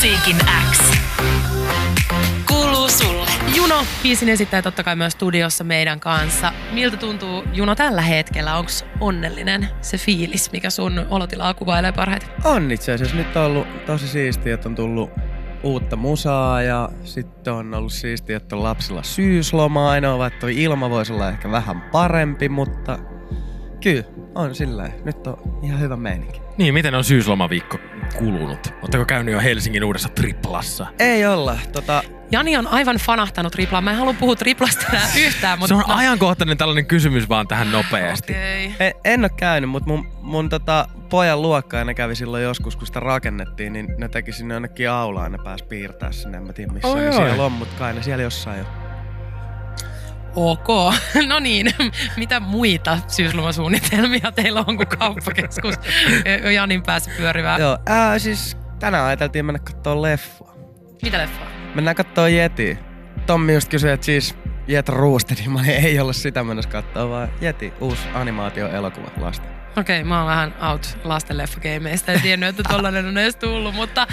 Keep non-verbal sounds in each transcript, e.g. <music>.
Musiikin X. Kuuluu sulle. Juno, biisin esittäjä totta kai myös studiossa meidän kanssa. Miltä tuntuu Juno tällä hetkellä? Onko onnellinen se fiilis, mikä sun olotilaa kuvailee parhaiten? On itse asiassa. Nyt on ollut tosi siistiä, että on tullut uutta musaa ja sitten on ollut siistiä, että on lapsilla syysloma. Ainoa, että toi ilma voisi olla ehkä vähän parempi, mutta kyllä on sillä Nyt on ihan hyvä meininki. Niin, miten on syyslomaviikko kulunut? Oletteko käynyt jo Helsingin uudessa triplassa? Ei olla. Tota, Jani on aivan fanahtanut triplaa. Mä en halua puhua triplasta enää <laughs> yhtään. Mutta Se on ajankohtainen tällainen kysymys vaan tähän nopeasti. Okay. en, en ole käynyt, mutta mun, mun tota, pojan luokka ne kävi silloin joskus, kun sitä rakennettiin, niin ne teki sinne jonnekin aulaan, ne pääsi piirtää sinne, en mä tiedä missä Oi, ne siellä on, mutta kai ne siellä jossain jo. Ok. <laughs> No niin, <laughs> mitä muita syyslomasuunnitelmia teillä on kuin kauppakeskus <laughs> Janin päässä pyörivää? Joo, ää, siis tänään ajateltiin mennä kattoo leffaa. Mitä leffaa? Mennään kattoo Yeti. Tommi just kysyi, että siis Jet Roosted, olin, ei olla sitä mennessä katsoa, vaan Yeti, uusi animaatioelokuva lasten. Okei, mä oon vähän out lasten leffageimeistä. En tiennyt, että tollanen on edes tullut. Mutta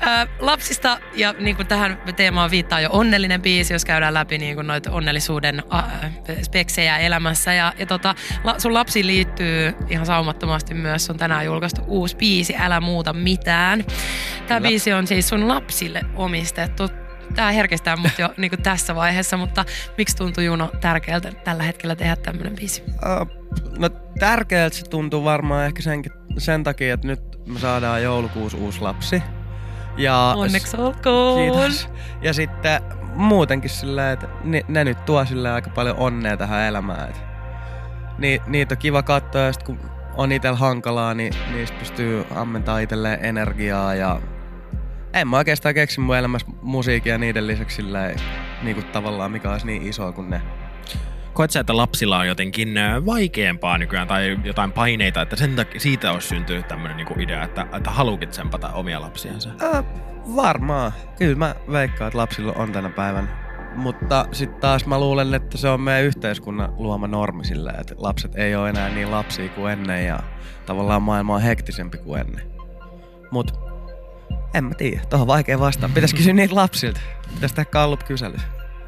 ää, lapsista ja niin kuin tähän teemaan viittaa jo onnellinen biisi, jos käydään läpi niin kuin noita onnellisuuden ää, speksejä elämässä. Ja, ja tota, la, sun lapsi liittyy ihan saumattomasti myös. On tänään julkaistu uusi biisi, Älä muuta mitään. Tämä Kyllä. biisi on siis sun lapsille omistettu. Tämä herkistää mut jo <laughs> niin kuin tässä vaiheessa, mutta miksi tuntuu Juno tärkeältä tällä hetkellä tehdä tämmöinen biisi? Uh, no tärkeältä se tuntuu varmaan ehkä senkin, sen takia, että nyt me saadaan joulukuusi uusi lapsi. Ja Onneksi olkoon! Kiitos. Ja sitten muutenkin sillä, että ne, ne nyt tuo sillä aika paljon onnea tähän elämään. Et ni, niitä on kiva katsoa ja sit kun on itsellä hankalaa, niin niistä pystyy ammentaa itselleen energiaa ja en mä oikeastaan keksi mun elämässä musiikkia niiden lisäksi sillä niin kuin tavallaan mikä olisi niin iso kuin ne. Koet sä, että lapsilla on jotenkin vaikeampaa nykyään tai jotain paineita, että sen takia siitä olisi syntynyt tämmöinen niinku idea, että, että haluukin tsempata omia lapsiansa? Äh, varmaan. Kyllä mä veikkaan, että lapsilla on tänä päivänä. Mutta sitten taas mä luulen, että se on meidän yhteiskunnan luoma normi sillä, että lapset ei ole enää niin lapsia kuin ennen ja tavallaan maailma on hektisempi kuin ennen. Mut en mä tiedä, tuohon vaikea vastaa. Pitäis kysyä niitä lapsilta. Pitäis tehdä kallup-kysely.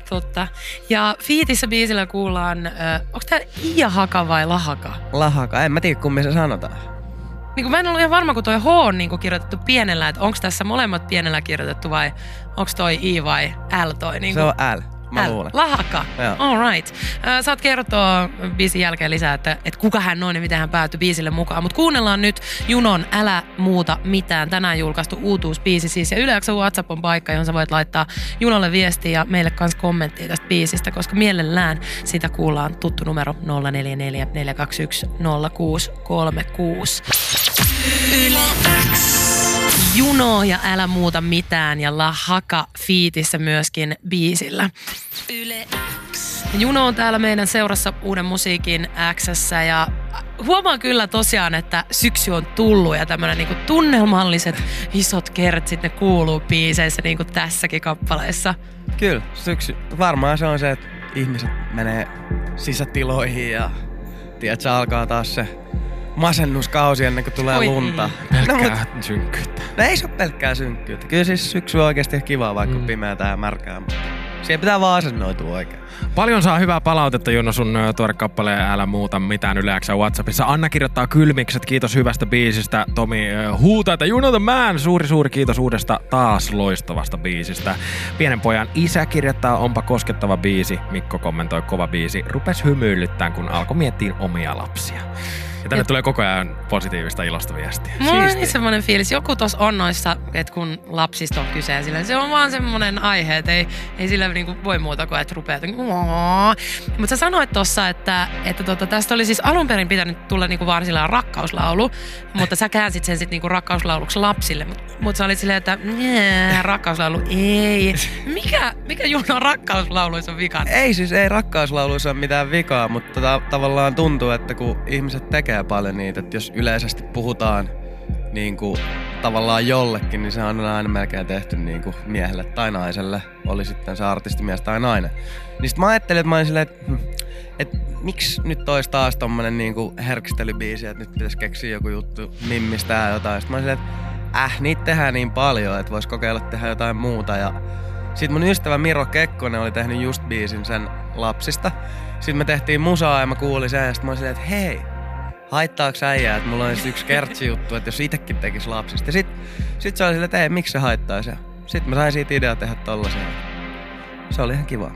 Totta. Ja Fiitissä biisillä kuullaan, äh, onko tää Iia Haka vai Lahaka? Lahaka, en mä tiedä kummin se sanotaan. Niin kun mä en ollut ihan varma, kun toi H on niin kirjoitettu pienellä, että onko tässä molemmat pienellä kirjoitettu vai onko toi I vai L toi? Niin Se on L, mä L. luulen. Lahaka. Joo. All right. Saat kertoa biisin jälkeen lisää, että, että kuka hän on ja miten hän päätyi biisille mukaan. Mutta kuunnellaan nyt Junon Älä muuta mitään. Tänään julkaistu uutuusbiisi siis. Ja Yle X WhatsApp on paikka, johon sä voit laittaa Junolle viestiä ja meille kanssa kommenttia tästä biisistä, koska mielellään sitä kuullaan tuttu numero 044 421 0636. Yle X. Juno ja Älä muuta mitään ja La Haka fiitissä myöskin biisillä. Yle X. Juno on täällä meidän seurassa uuden musiikin Xssä ja huomaan kyllä tosiaan, että syksy on tullut ja tämmöinen niinku tunnelmalliset isot kertsit, ne kuuluu biiseissä niin kuin tässäkin kappaleessa. Kyllä, syksy. Varmaan se on se, että ihmiset menee sisätiloihin ja tiedätkö, alkaa taas se masennuskausi ennen kuin tulee Oi. lunta. No, mut, Pelkkää synkkyyttä. no ei se ole pelkkää synkkyyttä. Kyllä siis syksy on oikeasti kivaa, vaikka mm. Mm. pimeätä ja märkää. mutta Siihen pitää vaan asennoitua oikein. Paljon saa hyvää palautetta Juno sun tuore kappaleen Älä muuta mitään yleensä Whatsappissa. Anna kirjoittaa kylmikset, kiitos hyvästä biisistä. Tomi ö, huutaa, että Juno the man, suuri suuri kiitos uudesta taas loistavasta biisistä. Pienen pojan isä kirjoittaa, onpa koskettava biisi. Mikko kommentoi, kova biisi. Rupes hymyilyttään, kun alkoi miettiä omia lapsia. Ja tänne Et- tulee koko ajan positiivista ilosta viestiä. Mulla on niin semmoinen fiilis, joku tos on noissa, että kun lapsista on kyse, sillä se on vaan semmoinen aihe, että ei, ei sillä niinku voi muuta kuin, että rupeaa Mutta sä sanoit tossa, että, että tota, tästä oli siis alun perin pitänyt tulla niinku vaan sillä rakkauslaulu, mutta sä käänsit sen sitten niinku rakkauslauluksi lapsille. Mutta mut sä olit silleen, että "Nää, rakkauslaulu ei. Mikä, mikä Juno rakkauslauluissa on vikana? Ei siis, ei rakkauslauluissa ole mitään vikaa, mutta ta- tavallaan tuntuu, että kun ihmiset tekee paljon niitä, että jos yleisesti puhutaan niin kuin tavallaan jollekin, niin se on aina melkein tehty niin kuin miehelle tai naiselle, oli sitten se artistimies tai nainen. Niin sit mä ajattelin, että mä olin silleen, että, hm, että miksi nyt olisi taas tommonen niin kuin herkistelybiisi, että nyt pitäisi keksiä joku juttu mimmistä ja jotain. Sitten mä olin silleen, että äh, niitä tehdään niin paljon, että vois kokeilla tehdä jotain muuta. Ja sitten mun ystävä Miro Kekkonen oli tehnyt just biisin sen lapsista. Sitten me tehtiin musaa ja mä kuulin sen ja sit mä olin silleen, että hei, haittaako äijää, että mulla olisi yksi kertsi juttu, että jos itekin tekisi lapsista. Ja sit, sit se oli silleen, että ei, miksi se haittaisi. Sitten mä sain siitä idea tehdä tollasen. Se oli ihan kiva.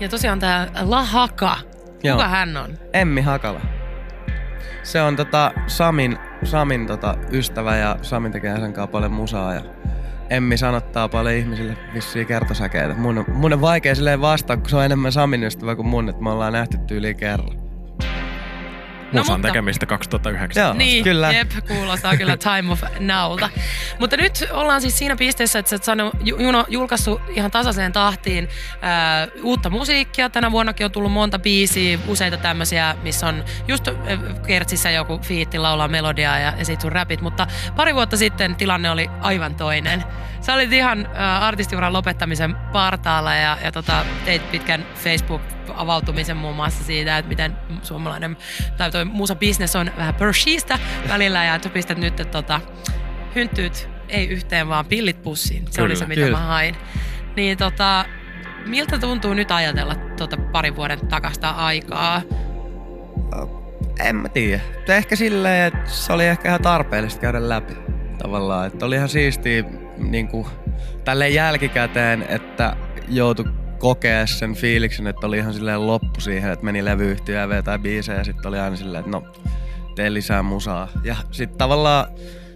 Ja tosiaan tää Lahaka. Joo. Kuka hän on? Emmi Hakala. Se on tota Samin, Samin tota ystävä ja Samin tekee sen kanssa paljon musaa ja Emmi sanottaa paljon ihmisille vissiin kertosäkeitä. Mun, on- mun on vaikea silleen vastaa, kun se on enemmän Samin ystävä kuin mun, että me ollaan nähty tyyliin kerran. Musan mutta- tekemistä 2009. Joo, Niin, kyllä. jep, kuulostaa kyllä Time of Nowlta. Mutta nyt ollaan siis siinä pisteessä, että sä oot saanut, Juno julkaissut ihan tasaiseen tahtiin ää, uutta musiikkia. Tänä vuonnakin on tullut monta biisiä, useita tämmöisiä, missä on just äh, kertsissä joku fiitti laulaa melodiaa ja, ja sit sun räpit. Mutta pari vuotta sitten tilanne oli aivan toinen. Sä olit ihan ää, artistiuran lopettamisen partaalla ja, ja tota, teit pitkän Facebook-avautumisen muun muassa siitä, että miten suomalainen tai toi musa business on vähän pörshiistä välillä ja että sä pistät nyt että tota, hynttyyt ei yhteen vaan pillit pussiin. Se oli Kyllä, se, mitä kyllä. mä hain. Niin tota, miltä tuntuu nyt ajatella tota parin vuoden takasta aikaa? En mä tiedä. Ehkä silleen, että se oli ehkä ihan tarpeellista käydä läpi tavallaan. Että oli ihan siistiä niin kuin, tälleen jälkikäteen, että joutui kokea sen fiiliksen, että oli ihan silleen loppu siihen, että meni levyyhtiö ja vetää biisejä ja sitten oli aina silleen, että no, tee lisää musaa. Ja sitten tavallaan,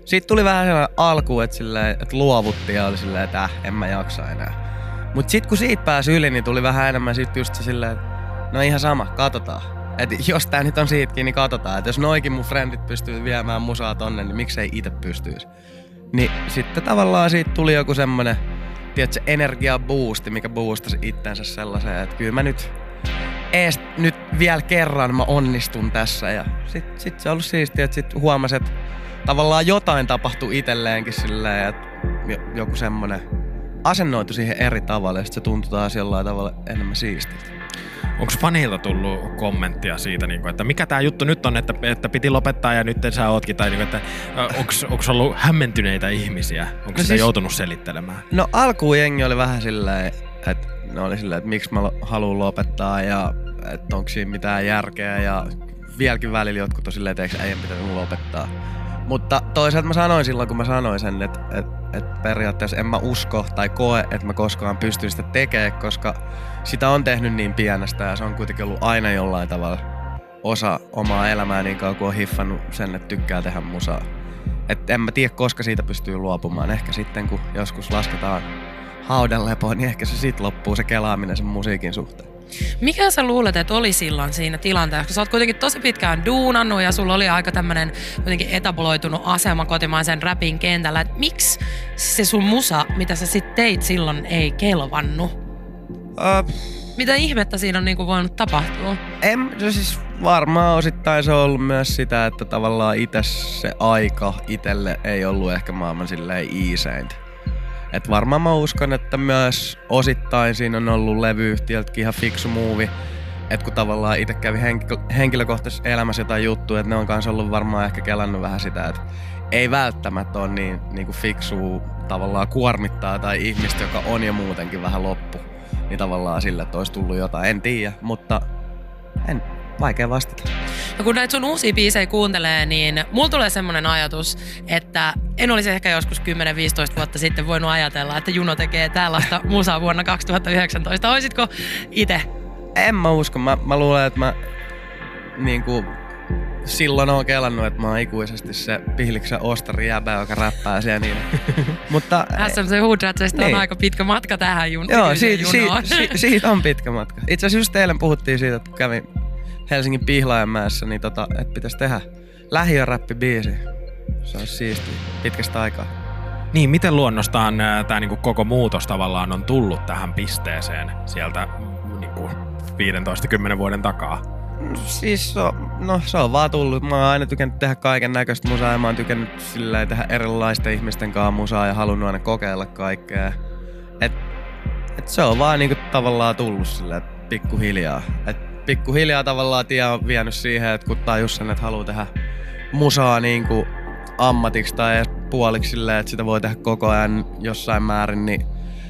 siitä tuli vähän sellainen alku, että, silleen, että luovuttiin ja oli silleen, että äh, en mä jaksa enää. Mut sit kun siitä pääsi yli, niin tuli vähän enemmän sit just se silleen, että no ihan sama, katsotaan. Et jos tää nyt on siitäkin, niin katsotaan. Että jos noikin mun frendit pystyy viemään musaa tonne, niin miksei itse pystyisi. Niin sitten tavallaan siitä tuli joku semmonen, tiedätkö, energiaboosti, mikä boostasi itsensä sellaiseen, että kyllä mä nyt ees nyt vielä kerran mä onnistun tässä. Ja sit, sit se on ollut siistiä, että sit huomasi, että tavallaan jotain tapahtui itselleenkin silleen, että jo- joku semmonen asennoitu siihen eri tavalla ja sit se tuntui taas jollain tavalla enemmän siistiltä. Onko fanilta tullut kommenttia siitä, niin kuin, että mikä tämä juttu nyt on, että, että piti lopettaa ja nyt sä ootkin, tai niin kuin, että onko ollut hämmentyneitä ihmisiä? Onko no sitä siis- joutunut selittelemään? No alkuun jengi oli vähän silleen, että ne oli silleen, että miksi mä haluan lopettaa ja että onko siinä mitään järkeä ja vieläkin välillä jotkut on silleen, että eikö äijän pitänyt lopettaa. Mutta toisaalta mä sanoin silloin, kun mä sanoin sen, että, että, että periaatteessa en mä usko tai koe, että mä koskaan pystyn sitä tekemään, koska sitä on tehnyt niin pienestä ja se on kuitenkin ollut aina jollain tavalla osa omaa elämää niin kauan kuin on hiffannut sen, että tykkää tehdä musaa. Et en mä tiedä, koska siitä pystyy luopumaan. Ehkä sitten, kun joskus lasketaan haudan lepoon, niin ehkä se sit loppuu se kelaaminen sen musiikin suhteen. Mikä sä luulet, että oli silloin siinä tilanteessa? Kun sä oot kuitenkin tosi pitkään duunannut ja sulla oli aika tämmönen kuitenkin etabloitunut asema kotimaisen räpin kentällä. Et miksi se sun musa, mitä sä sit teit silloin, ei kelvannut? Öö, Mitä ihmettä siinä on niinku voinut tapahtua? en, se siis varmaan osittain se on ollut myös sitä, että tavallaan itse se aika itelle ei ollut ehkä maailman silleen iiseintä. Et varmaan mä uskon, että myös osittain siinä on ollut levyyhtiöltäkin ihan fiksu muuvi. Että kun tavallaan itse kävi henk- henkilökohtaisessa elämässä jotain juttuja, että ne on kanssa ollut varmaan ehkä kelannut vähän sitä, että ei välttämättä ole niin, niin kuin fiksu tavallaan kuormittaa tai ihmistä, joka on jo muutenkin vähän loppu. Niin tavallaan sille, että olisi tullut jotain. En tiedä, mutta en, vaikea vastata. Ja kun näitä sun uusia biisejä kuuntelee, niin mulla tulee semmoinen ajatus, että en olisi ehkä joskus 10-15 vuotta sitten voinut ajatella, että Juno tekee tällaista <laughs> musaa vuonna 2019. Oisitko itse? En mä usko. Mä, mä luulen, että mä niin kuin, silloin oon kelannut, että mä oon ikuisesti se pihliksen ostari jäbä, joka räppää siellä niin. <laughs> Mutta SMC Hood Ratsista on Niin. aika pitkä matka tähän jun- joo, siitä, siitä, siitä, on pitkä matka. Itse asiassa just eilen puhuttiin siitä, että kun kävin Helsingin Pihlajanmäessä, niin tota, että pitäisi tehdä lähiöräppibiisi. Se olisi siisti pitkästä aikaa. Niin, miten luonnostaan tämä niinku koko muutos tavallaan on tullut tähän pisteeseen sieltä niinku 15-10 vuoden takaa? Siis se on, no, se on vaan tullut. Mä oon aina tykännyt tehdä kaiken näköistä musaa ja mä oon tykännyt sillä tehdä erilaisten ihmisten kanssa musaa ja halunnut aina kokeilla kaikkea. Et, et se on vaan niinku tavallaan tullut sillä pikkuhiljaa. Et pikkuhiljaa tavallaan tie on vienyt siihen, että kun tajus sen, että haluaa tehdä musaa niinku ammatiksi tai edes puoliksi silleen, että sitä voi tehdä koko ajan jossain määrin, niin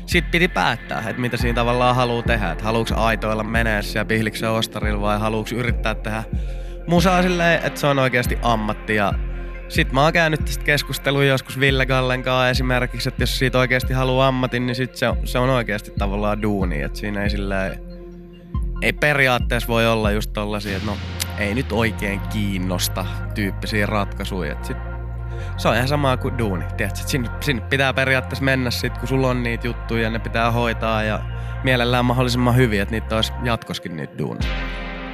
sit piti päättää, että mitä siinä tavallaan haluaa tehdä. Että haluuks aitoilla menee siellä Pihliksen ostarilla vai haluuks yrittää tehdä musaa silleen, että se on oikeasti ammatti. Ja sit mä oon käynyt tästä keskustelua joskus Ville Gallen kanssa esimerkiksi, että jos siitä oikeasti haluaa ammatin, niin sit se on, se on oikeasti tavallaan duuni. Että siinä ei silleen, ei periaatteessa voi olla just tollasia, että no ei nyt oikein kiinnosta tyyppisiä ratkaisuja. Et sit se on ihan sama kuin duuni, tiedätkö? Sinne, sinne pitää periaatteessa mennä sit, kun sulla on niitä juttuja ja ne pitää hoitaa ja mielellään mahdollisimman hyvin, että niitä olisi jatkoskin niitä duuneja.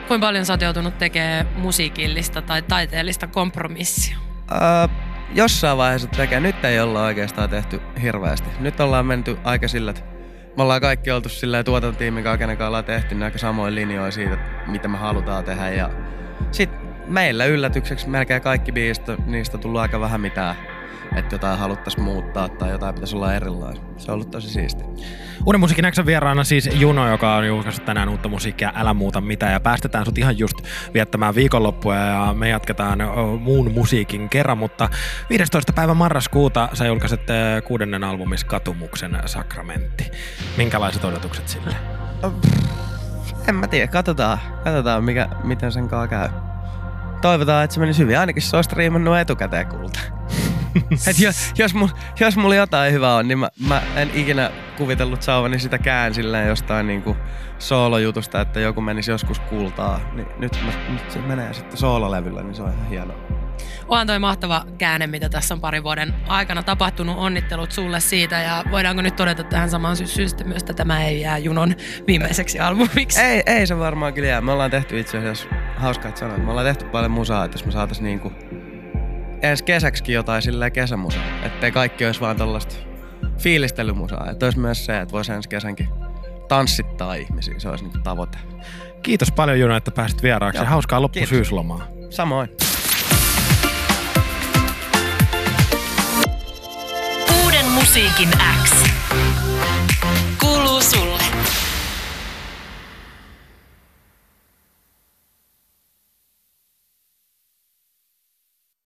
Kuinka paljon sä oot joutunut tekemään musiikillista tai taiteellista kompromissia? Öö, jossain vaiheessa tekee. Nyt ei olla oikeastaan tehty hirveästi. Nyt ollaan menty aika sillä, että me ollaan kaikki oltu sillä tuotantotiimin kanssa, kenen kanssa ollaan tehty niin aika samoin linjoja siitä, mitä me halutaan tehdä. Ja sit meillä yllätykseksi melkein kaikki biisit, niistä tullut aika vähän mitään että jotain haluttaisiin muuttaa tai jotain pitäisi olla erilaista. Se on ollut tosi siisti. Uuden musiikin Xn vieraana siis Juno, joka on julkaissut tänään uutta musiikkia Älä muuta mitään ja päästetään sut ihan just viettämään viikonloppua ja me jatketaan muun musiikin kerran, mutta 15. päivä marraskuuta sä julkaiset kuudennen albumis Katumuksen sakramentti. Minkälaiset odotukset sille? En mä tiedä, katsotaan, katsotaan mikä, miten sen kanssa käy. Toivotaan, että se menisi hyvin. Ainakin se olisi striimannut etukäteen kulta. <laughs> Et jos, jos, mul, jos mulla jotain hyvää on, niin mä, mä en ikinä kuvitellut saavani sitä kään silleen jostain niinku soolojutusta, että joku menisi joskus kultaa. Niin nyt, mä, nyt se menee sitten soololevyllä, niin se on ihan hienoa. Onhan toi mahtava käänne, mitä tässä on parin vuoden aikana tapahtunut. Onnittelut sulle siitä ja voidaanko nyt todeta tähän samaan sy- syystä myös, että tämä ei jää Junon viimeiseksi albumiksi? Ei, ei se varmaan kyllä jää. Me ollaan tehty itse asiassa, hauskaa että sanoit, me ollaan tehty paljon musaa, että jos me saatais niinku ensi kesäksi jotain silleen kesämusaa. Ettei kaikki olisi vaan tällaista fiilistelymusaa. Että olisi myös se, että voisi ensi kesänkin tanssittaa ihmisiä. Se olisi niinku tavoite. Kiitos paljon Juna, että pääsit vieraaksi. ja Hauskaa loppusyyslomaa. Samoin. Uuden musiikin X. Kuuluu sulle.